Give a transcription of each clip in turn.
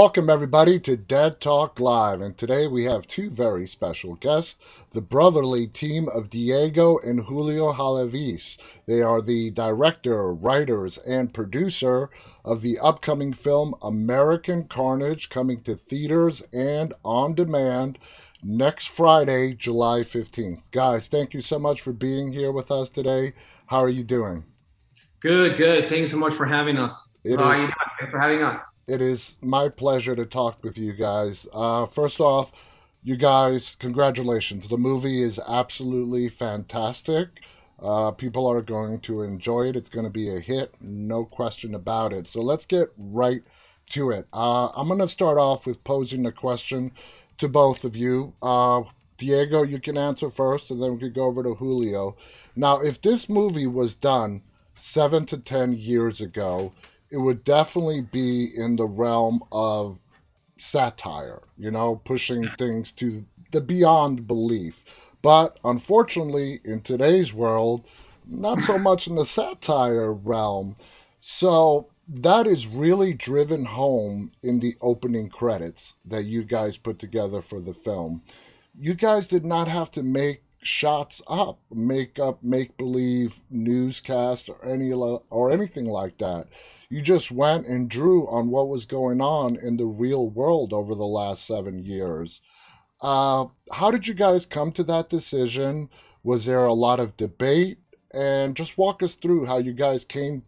Welcome, everybody, to Dead Talk Live. And today we have two very special guests the brotherly team of Diego and Julio Hallivis. They are the director, writers, and producer of the upcoming film American Carnage, coming to theaters and on demand next Friday, July 15th. Guys, thank you so much for being here with us today. How are you doing? Good, good. Thanks so much for having us. It How is, are you Thanks for having us it is my pleasure to talk with you guys. Uh, first off, you guys, congratulations. The movie is absolutely fantastic. Uh, people are going to enjoy it. It's going to be a hit, no question about it. So let's get right to it. Uh, I'm going to start off with posing a question to both of you. Uh, Diego, you can answer first, and then we could go over to Julio. Now, if this movie was done seven to ten years ago, it would definitely be in the realm of satire, you know, pushing things to the beyond belief. But unfortunately, in today's world, not so much in the satire realm. So that is really driven home in the opening credits that you guys put together for the film. You guys did not have to make shots up, make up make believe newscast or any or anything like that. You just went and drew on what was going on in the real world over the last seven years. Uh, how did you guys come to that decision? Was there a lot of debate? And just walk us through how you guys came,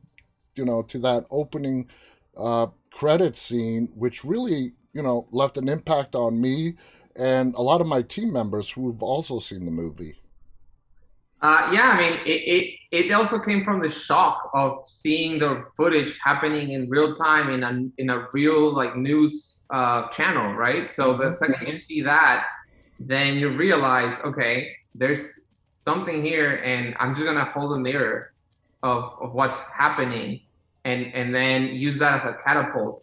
you know, to that opening uh, credit scene, which really, you know, left an impact on me and a lot of my team members who've also seen the movie. Uh, yeah, I mean, it, it, it also came from the shock of seeing the footage happening in real time in a, in a real like news uh, channel, right? So the mm-hmm. second you see that, then you realize, okay, there's something here, and I'm just gonna hold a mirror of, of what's happening, and and then use that as a catapult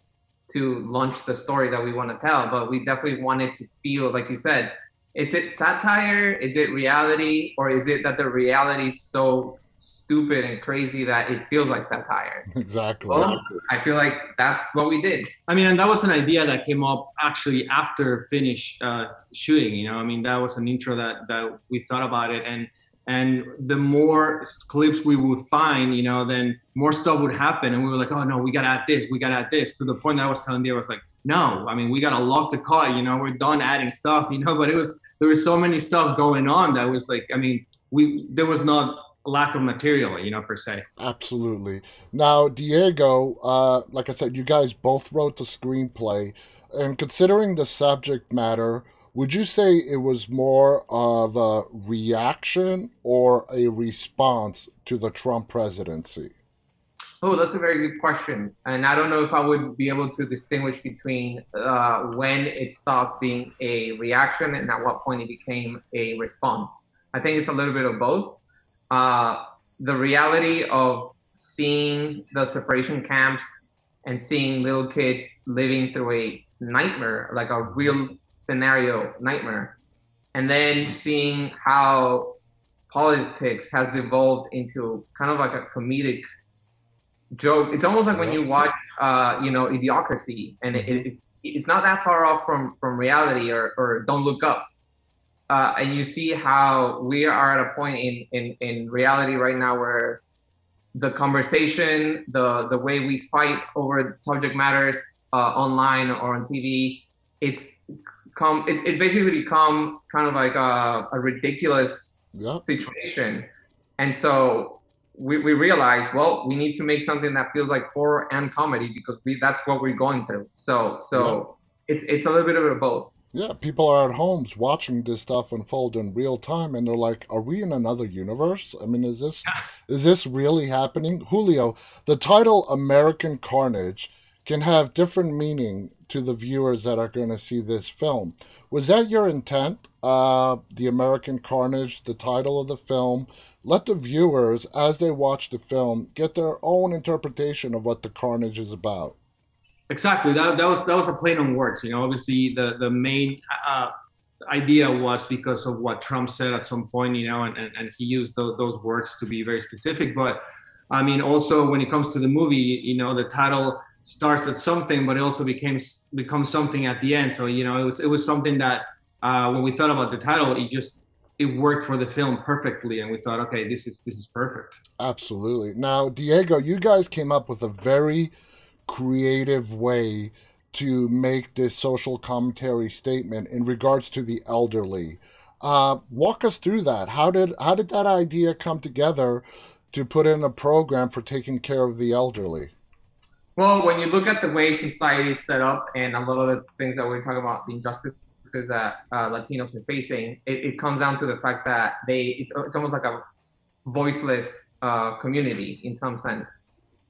to launch the story that we want to tell. But we definitely wanted to feel, like you said, is it satire? Is it reality? Or is it that the reality is so stupid and crazy that it feels like satire? Exactly. Well, I feel like that's what we did. I mean, and that was an idea that came up actually after finish uh, shooting. You know, I mean, that was an intro that that we thought about it and and the more clips we would find, you know, then more stuff would happen. And we were like, oh no, we gotta add this, we gotta add this. To the point that I was telling you, I was like, no, I mean, we gotta lock the car, you know, we're done adding stuff, you know. But it was there was so many stuff going on that was like, I mean, we there was not lack of material, you know, per se. Absolutely. Now, Diego, uh, like I said, you guys both wrote the screenplay, and considering the subject matter would you say it was more of a reaction or a response to the Trump presidency? Oh, that's a very good question. And I don't know if I would be able to distinguish between uh, when it stopped being a reaction and at what point it became a response. I think it's a little bit of both. Uh, the reality of seeing the separation camps and seeing little kids living through a nightmare, like a real scenario nightmare. And then seeing how politics has devolved into kind of like a comedic joke. It's almost like when you watch uh, you know idiocracy and it, it, it's not that far off from from reality or, or don't look up. Uh, and you see how we are at a point in, in in reality right now where the conversation the the way we fight over subject matters uh, online or on tv it's come it, it basically become kind of like a, a ridiculous situation. And so we, we realized well we need to make something that feels like horror and comedy because we that's what we're going through. So so it's it's a little bit of a both. Yeah people are at homes watching this stuff unfold in real time and they're like are we in another universe? I mean is this is this really happening? Julio the title american carnage can have different meaning to the viewers that are going to see this film. Was that your intent? Uh, the American Carnage, the title of the film. Let the viewers, as they watch the film, get their own interpretation of what the Carnage is about. Exactly. That, that was that was a play on words. You know, obviously the the main uh, idea was because of what Trump said at some point. You know, and and, and he used those, those words to be very specific. But I mean, also when it comes to the movie, you know, the title starts at something, but it also became becomes something at the end. So you know, it was it was something that uh, when we thought about the title, it just it worked for the film perfectly, and we thought, okay, this is this is perfect. Absolutely. Now, Diego, you guys came up with a very creative way to make this social commentary statement in regards to the elderly. Uh, walk us through that. How did how did that idea come together to put in a program for taking care of the elderly? Well, when you look at the way society is set up and a lot of the things that we're talking about, the injustices that uh, Latinos are facing, it, it, comes down to the fact that they it's, it's almost like a voiceless uh, community in some sense.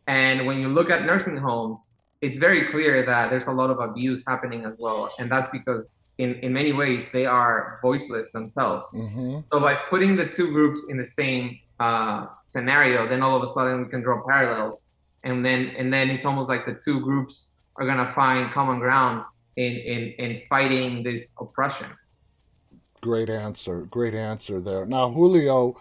And when you look at nursing homes, it's very clear that there's a lot of abuse happening as well, and that's because in, in many ways they are voiceless themselves. Mm-hmm. So by putting the two groups in the same uh, scenario, then all of a sudden we can draw parallels, and then and then it's almost like the two groups are gonna find common ground in in in fighting this oppression. Great answer. Great answer there. Now, Julio,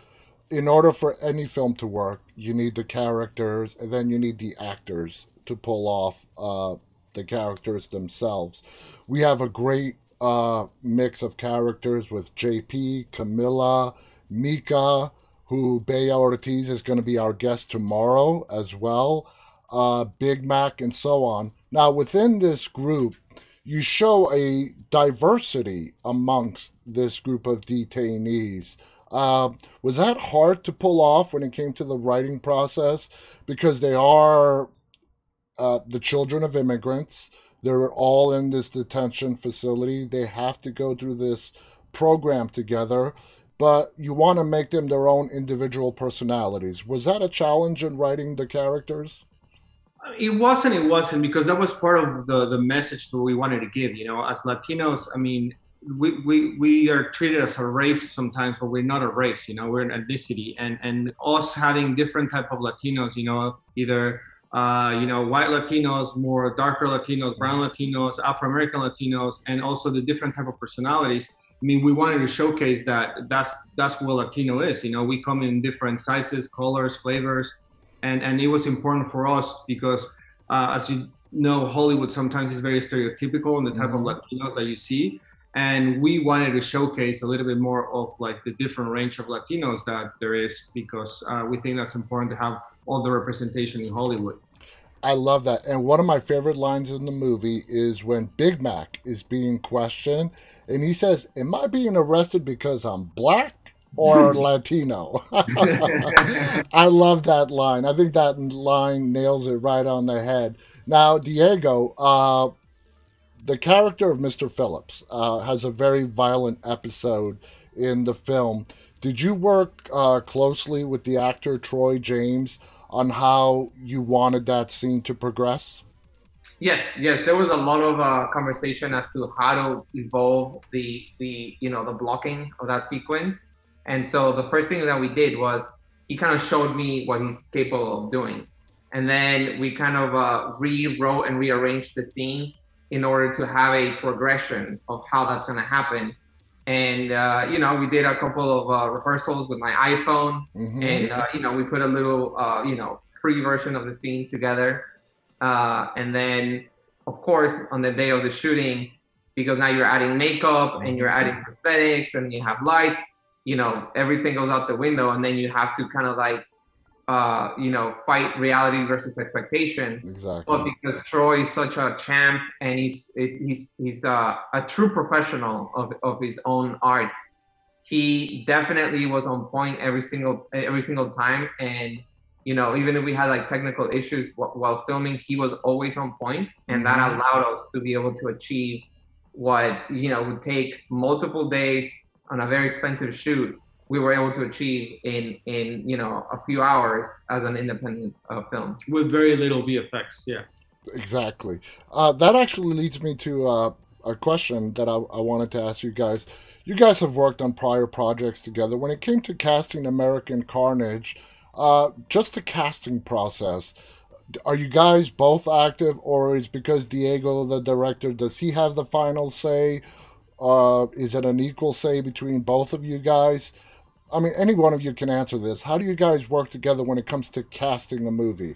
in order for any film to work, you need the characters, and then you need the actors to pull off uh, the characters themselves. We have a great uh, mix of characters with JP, Camilla, Mika, who Bea Ortiz is going to be our guest tomorrow as well, uh, Big Mac, and so on. Now, within this group, you show a diversity amongst this group of detainees. Uh, was that hard to pull off when it came to the writing process? Because they are uh, the children of immigrants. They're all in this detention facility. They have to go through this program together but you want to make them their own individual personalities. Was that a challenge in writing the characters? It wasn't. It wasn't because that was part of the the message that we wanted to give. You know, as Latinos, I mean, we we we are treated as a race sometimes, but we're not a race. You know, we're an ethnicity, and and us having different type of Latinos. You know, either uh, you know, white Latinos, more darker Latinos, brown Latinos, Afro American Latinos, and also the different type of personalities I mean, we wanted to showcase that that's that's what Latino is. You know, we come in different sizes, colors, flavors, and and it was important for us because, uh, as you know, Hollywood sometimes is very stereotypical in the type mm-hmm. of Latinos that you see, and we wanted to showcase a little bit more of like the different range of Latinos that there is because uh, we think that's important to have all the representation in Hollywood. I love that. And one of my favorite lines in the movie is when Big Mac is being questioned and he says, Am I being arrested because I'm black or Latino? I love that line. I think that line nails it right on the head. Now, Diego, uh, the character of Mr. Phillips uh, has a very violent episode in the film. Did you work uh, closely with the actor Troy James? On how you wanted that scene to progress? Yes, yes, there was a lot of uh, conversation as to how to evolve the the you know the blocking of that sequence. And so the first thing that we did was he kind of showed me what he's capable of doing, and then we kind of uh, rewrote and rearranged the scene in order to have a progression of how that's going to happen and uh, you know we did a couple of uh, rehearsals with my iphone. Mm-hmm. and uh, you know we put a little uh, you know pre version of the scene together. Uh, and then of course on the day of the shooting because now you're adding makeup and you're adding prosthetics and you have lights you know everything goes out the window. And then you have to kind of like uh, you know, fight reality versus expectation. Exactly. But because Troy is such a champ and he's he's he's, he's uh, a true professional of, of his own art, he definitely was on point every single every single time. And you know, even if we had like technical issues while filming, he was always on point, and that mm-hmm. allowed us to be able to achieve what you know would take multiple days on a very expensive shoot we were able to achieve in in you know a few hours as an independent uh, film with very little VFX. Yeah, exactly. Uh, that actually leads me to uh, a question that I, I, wanted to ask you guys. You guys have worked on prior projects together. When it came to casting American Carnage, uh, just the casting process. Are you guys both active, or is because Diego, the director, does he have the final say? Uh, is it an equal say between both of you guys? I mean, any one of you can answer this. How do you guys work together when it comes to casting a movie?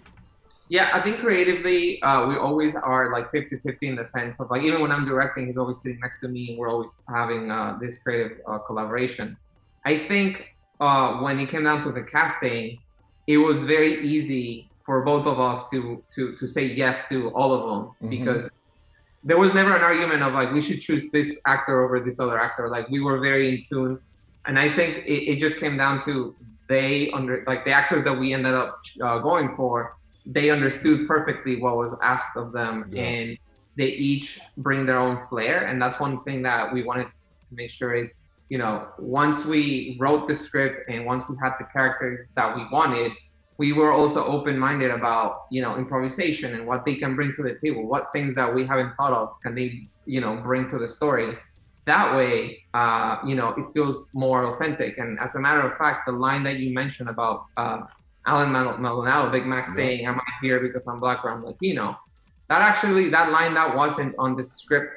Yeah, I think creatively, uh, we always are like 50 50 in the sense of like, even when I'm directing, he's always sitting next to me and we're always having uh, this creative uh, collaboration. I think uh, when it came down to the casting, it was very easy for both of us to to to say yes to all of them Mhm. because there was never an argument of like we should choose this actor over this other actor. Like we were very in tune, and I think it, it just came down to they under like the actors that we ended up uh, going for. They understood perfectly what was asked of them, Yeah. and they each bring their own flair. And that's one thing that we wanted to make sure is you know once we wrote the script and once we had the characters that we wanted we were also open-minded about you know improvisation and what they can bring to the table what things that we haven't thought of can they you know bring to the story that way uh, you know it feels more authentic. And as a matter of fact the line that you mentioned about uh, alan Mal- maldonado big mac Yeah. saying i'm not here because i'm black or i'm latino? That actually that line that wasn't on the script.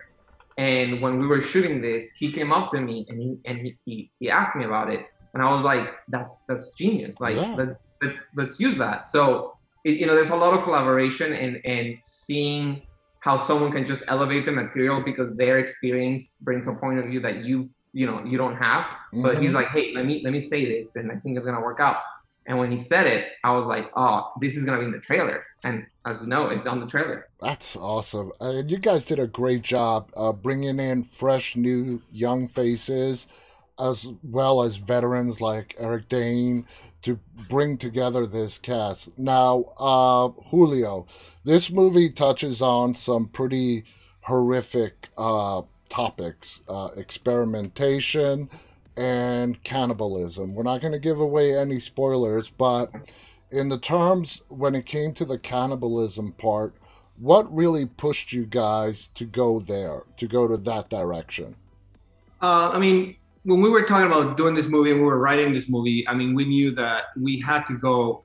And when we were shooting this he came up to me and he and he, he, he asked me about it. And i was like that's that's genius. Like Yeah. let's let's let's use that. So it, you know there's a lot of collaboration and and seeing how someone can just elevate the material because their experience brings a point of view that you you know you don't have but Mhm. he's like hey let me let me say this and i think it's gonna work out and when he said it i was like oh this is gonna be in the trailer and as you know it's on the trailer That's awesome. Uh, you guys did a great job uh, bringing in fresh, new, young faces, as well as veterans like Eric Dane to bring together this cast. Now, uh, Julio, this movie touches on some pretty horrific uh, topics uh, experimentation and cannibalism. We're not going to give away any spoilers, but in the terms when it came to the cannibalism part, what really pushed you guys to go there, to go to that direction? Uh, I mean, when we were talking about doing this movie and we were writing this movie, I mean, we knew that we had to go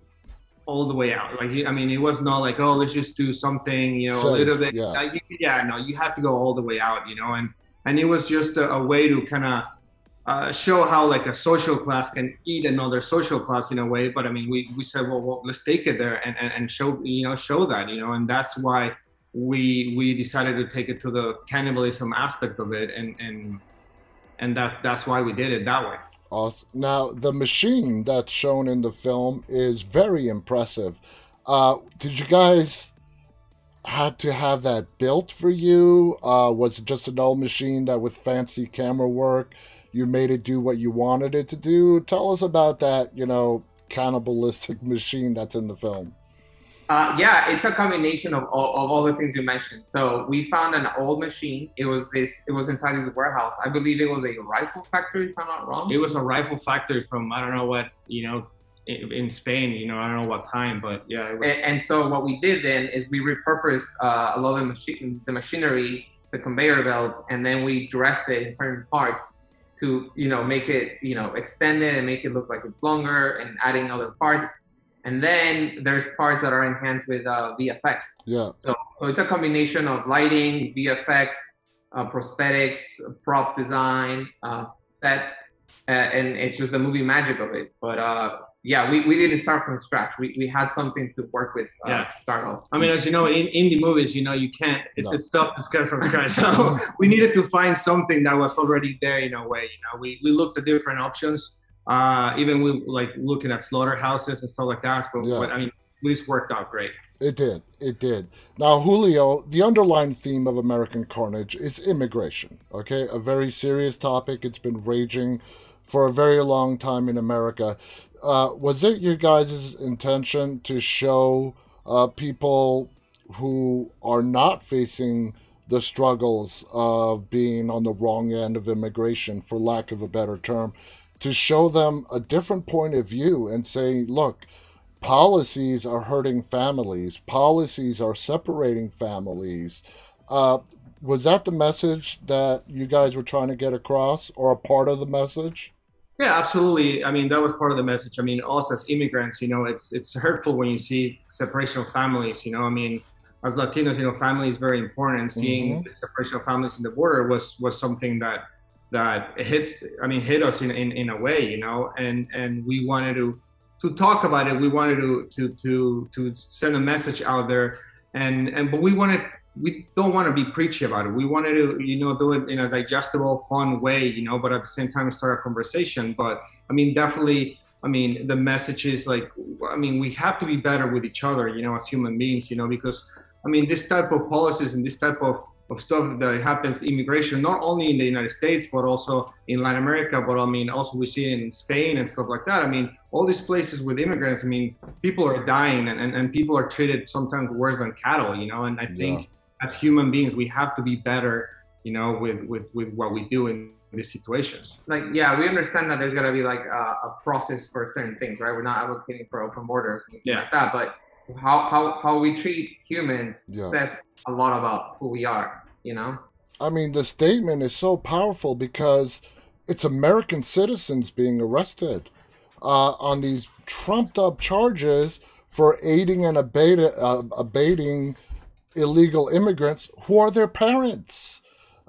all the way out. Like, I mean, it was not like, oh, let's just do something, you know, a little bit. yeah. You- yeah, no, you have to go all the way out, you know, and and it was just a, a way to kind of uh, show how like a social class can eat another social class in a way. But I mean, we, we said, well, well, let's take it there and, and, and show you know show that you know, and that's why we we decided to take it to the cannibalism aspect of it, and and and that that's why we did it that way. Awesome. Now, the machine that's shown in the film is very impressive. Uh, did you guys had to have that built for you? Uh, was it just an old machine that with fancy camera work you made it do what you wanted it to do? Tell us about that, you know, cannibalistic machine that's in the film. Uh, yeah, it's a combination of all, of all the things you mentioned. So we found an old machine. It was this. It was inside this warehouse. I believe it was a rifle factory, if I'm not wrong. It was a rifle factory from I don't know what you know in, in Spain. You know, I don't know what time, but yeah, it was. And, and so what we did then is we repurposed uh, a lot of the machine, the machinery, the conveyor belt, and then we dressed it in certain parts to you know make it you know extend it and make it look like it's longer, and adding other parts. And then there's parts that are enhanced with uh, VFX. Yeah. So, so it's a combination of lighting, VFX, uh, prosthetics, prop design, uh, set, uh, and it's just the movie magic of it. But uh, yeah, we, we didn't start from scratch. We, we had something to work with uh, Yeah. to start off. I mean, as you know, in indie movies, you know, you can't. It's, No. it's stuff that's good from scratch. So we needed to find something that was already there in a way. You know, we we looked at different options. Uh, even we like looking at slaughterhouses and stuff like that. But, Yeah. but I mean, this worked out great. It did. It did. Now, Julio, the underlying theme of American Carnage is immigration. Okay, a very serious topic. It's been raging for a very long time in America. Uh, was it your guys' intention to show uh, people who are not facing the struggles of being on the wrong end of immigration, for lack of a better term, to show them a different point of view and say, look, policies are hurting families policies are separating families uh, was that the message that you guys were trying to get across or a part of the message Yeah, absolutely. I mean, that was part of the message. I mean, us as immigrants, you know, it's it's hurtful when you see separation of families. You know, I mean, as Latinos, you know, family is very important, and seeing the separation of families in the border was was something that that hits. I mean, hit us in, in, in a way, you know, and and we wanted to to talk about it. We wanted to to to to send a message out there, and and but we wanted we don't want to be preachy about it. We wanted to you know do it in a digestible, fun way, you know, but at the same time start a conversation. But I mean, definitely. I mean, the message is like, I mean, we have to be better with each other, you know, as human beings, you know, because I mean, this type of policies and this type of of stuff that happens immigration not only in the united states but also in latin america but i mean also we see it in spain and stuff like that i mean all these places with immigrants i mean people are dying and, and, and people are treated sometimes worse than cattle you know and i think yeah. as human beings we have to be better you know with with with what we do in these situations like yeah we understand that there's got to be like a, a, process for certain things right we're not advocating for open borders yeah. like that but how how how we treat humans yeah. says a lot about who we are you know i mean the statement is so powerful because it's american citizens being arrested uh, on these trumped up charges for aiding and uh, abating illegal immigrants who are their parents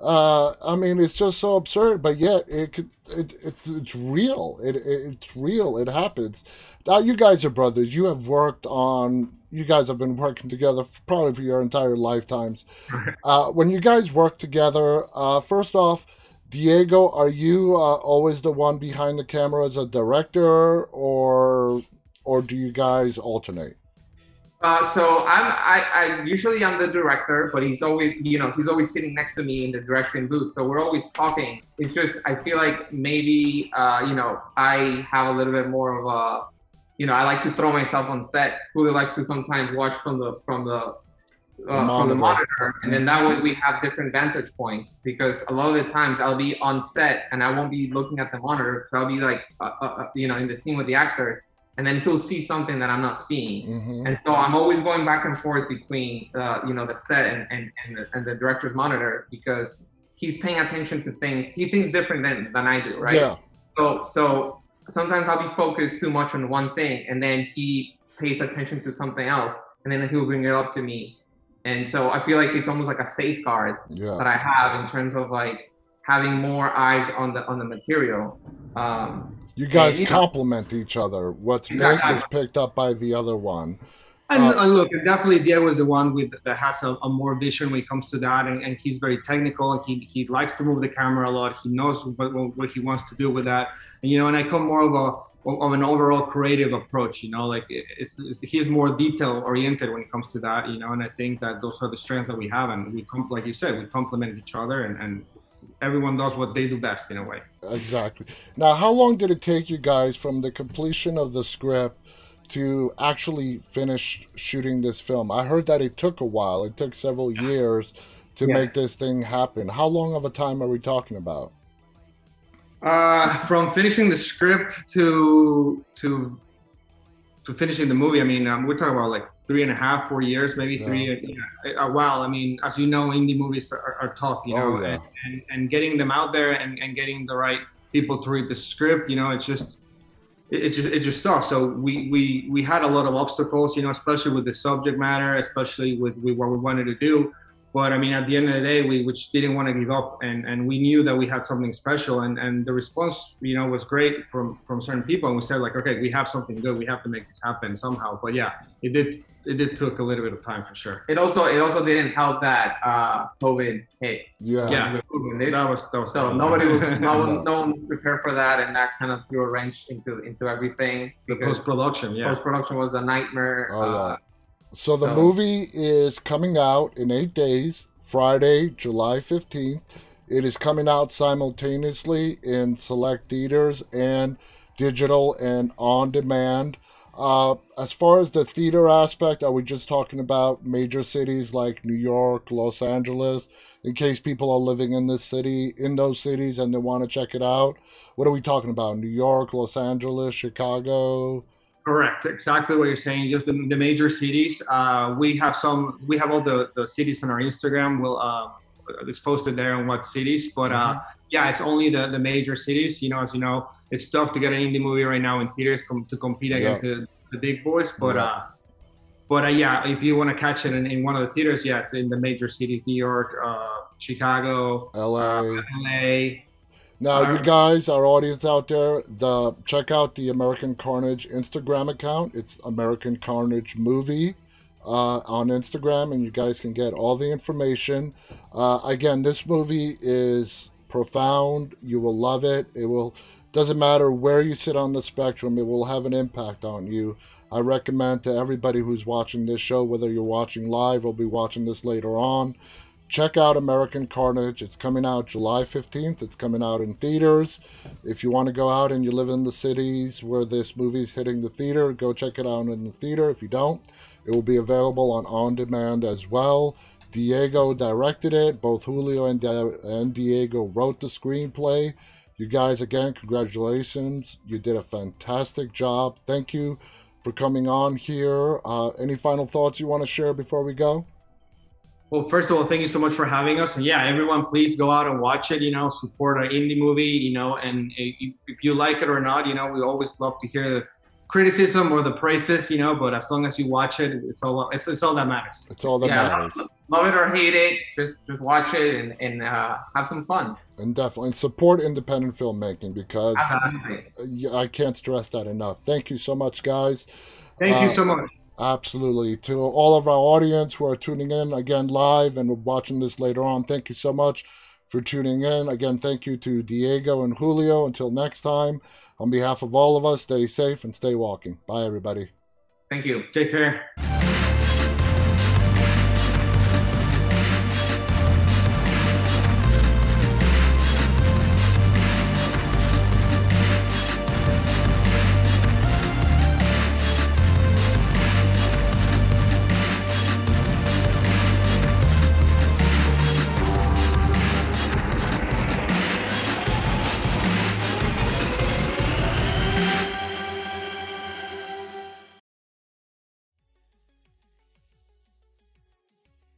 uh, I mean, it's just so absurd, but yet it could, it, it, it's real. It, it, it's real. It happens. Now, you guys are brothers. You have worked on. You guys have been working together for, probably for your entire lifetimes. Uh, when you guys work together, uh, first off, Diego, are you uh, always the one behind the camera as a director, or or do you guys alternate? Uh, so I'm I, I usually I'm the director, but he's always you know he's always sitting next to me in the direction booth, so we're always talking. It's just I feel like maybe uh, you know I have a little bit more of a you know I like to throw myself on set. Julio likes to sometimes watch from the from the uh, from the monitor, and then that way we have different vantage points because a lot of the times I'll be on set and I won't be looking at the monitor. So I'll be like uh, uh, uh, you know in the scene with the actors and then he'll see something that I'm not seeing. Mm-hmm. And so I'm always going back and forth between uh, you know the set and and and the, and the, director's monitor because he's paying attention to things. He thinks different than than I do, right? Yeah. So so sometimes I'll be focused too much on one thing, and then he pays attention to something else, and then he'll bring it up to me. And so I feel like it's almost like a safeguard yeah. that I have in terms of like having more eyes on the on the material. Um, you guys you complement know, each other. What's exactly. best is picked up by the other one. And, uh, and look, definitely Diego is the one with that has a, a, more vision when it comes to that, and, and he's very technical. And he, he likes to move the camera a lot. He knows what, what he wants to do with that. And, you know, and I come more of a of an overall creative approach. You know, like it's, it's he's more detail oriented when it comes to that. You know, and I think that those are the strengths that we have, and we come like you said, we complement each other, and, and everyone does what they do best in a way. Exactly. Now, how long did it take you guys from the completion of the script to actually finish shooting this film? I heard that it took a while. It took several years to yes. make this thing happen. How long of a time are we talking about? Uh, from finishing the script to to to finishing the movie, I mean, um, we're talking about like three and a half, four years, maybe yeah. three, know, uh, a while. I mean, as you know, indie movies are, are tough, you oh, know, oh, yeah. and, and, getting them out there and, and getting the right people to read the script, you know, it's just, it just, it just tough. So we, we, we had a lot of obstacles, you know, especially with the subject matter, especially with, with what we wanted to do. But I mean, at the end of the day, we, we just didn't want to give up, and, and we knew that we had something special, and, and the response, you know, was great from from certain people, and we said like, okay, we have something good, we have to make this happen somehow. But yeah, it did it did took a little bit of time for sure. It also it also didn't help that uh, COVID hit. Yeah, yeah, that was, that was so nobody was no one no one was prepared for that, and that kind of threw a wrench into into everything. The post production, yeah, post production was a nightmare. Oh, yeah. Uh, so the movie is coming out in eight days, Friday, July 15th. It is coming out simultaneously in select theaters and digital and on demand. Uh, as far as the theater aspect, are we just talking about major cities like New York, Los Angeles, in case people are living in this city, in those cities, and they want to check it out? What are we talking about? New York, Los Angeles, Chicago? Correct. Exactly what you're saying. Just the, the major cities. Uh, we have some. We have all the, the cities on our Instagram. We'll uh, it's posted there on what cities. But uh, mm-hmm. yeah, it's only the, the major cities. You know, as you know, it's tough to get an indie movie right now in theaters com- to compete against yeah. the, the, big boys. But yeah. uh, but uh, yeah, if you want to catch it in, in one of the theaters, yes, in the major cities, New York, uh, Chicago, LA, LA. Now, you guys, our audience out there, the check out the American Carnage Instagram account. It's American Carnage Movie uh, on Instagram, and you guys can get all the information. Uh, again, this movie is profound. You will love it. It will doesn't matter where you sit on the spectrum. It will have an impact on you. I recommend to everybody who's watching this show, whether you're watching live or be watching this later on, check out American Carnage. It's coming out July 15th. It's coming out in theaters. If you want to go out and you live in the cities where this movie's hitting the theater, go check it out in the theater. If you don't, it will be available on on demand as well. Diego directed it. Both Julio and, and Diego wrote the screenplay. You guys, again, congratulations. You did a fantastic job. Thank you for coming on here. Uh, any final thoughts you want to share before we go? Well, first of all, thank you so much for having us. And yeah, everyone, please go out and watch it. You know, support our indie movie. You know, and if you like it or not, you know, we always love to hear the criticism or the praises. You know, but as long as you watch it, it's all it's, it's all that matters. It's all that yeah, matters. Love it or hate it, just just watch it and and uh, have some fun. And definitely and support independent filmmaking because. I can't stress that enough. Thank you so much, guys. Thank uh, you so much. Absolutely. To all of our audience who are tuning in again live and watching this later on, thank you so much for tuning in. Again, thank you to Diego and Julio. Until next time, on behalf of all of us, stay safe and stay walking. Bye, everybody. Thank you. Take care.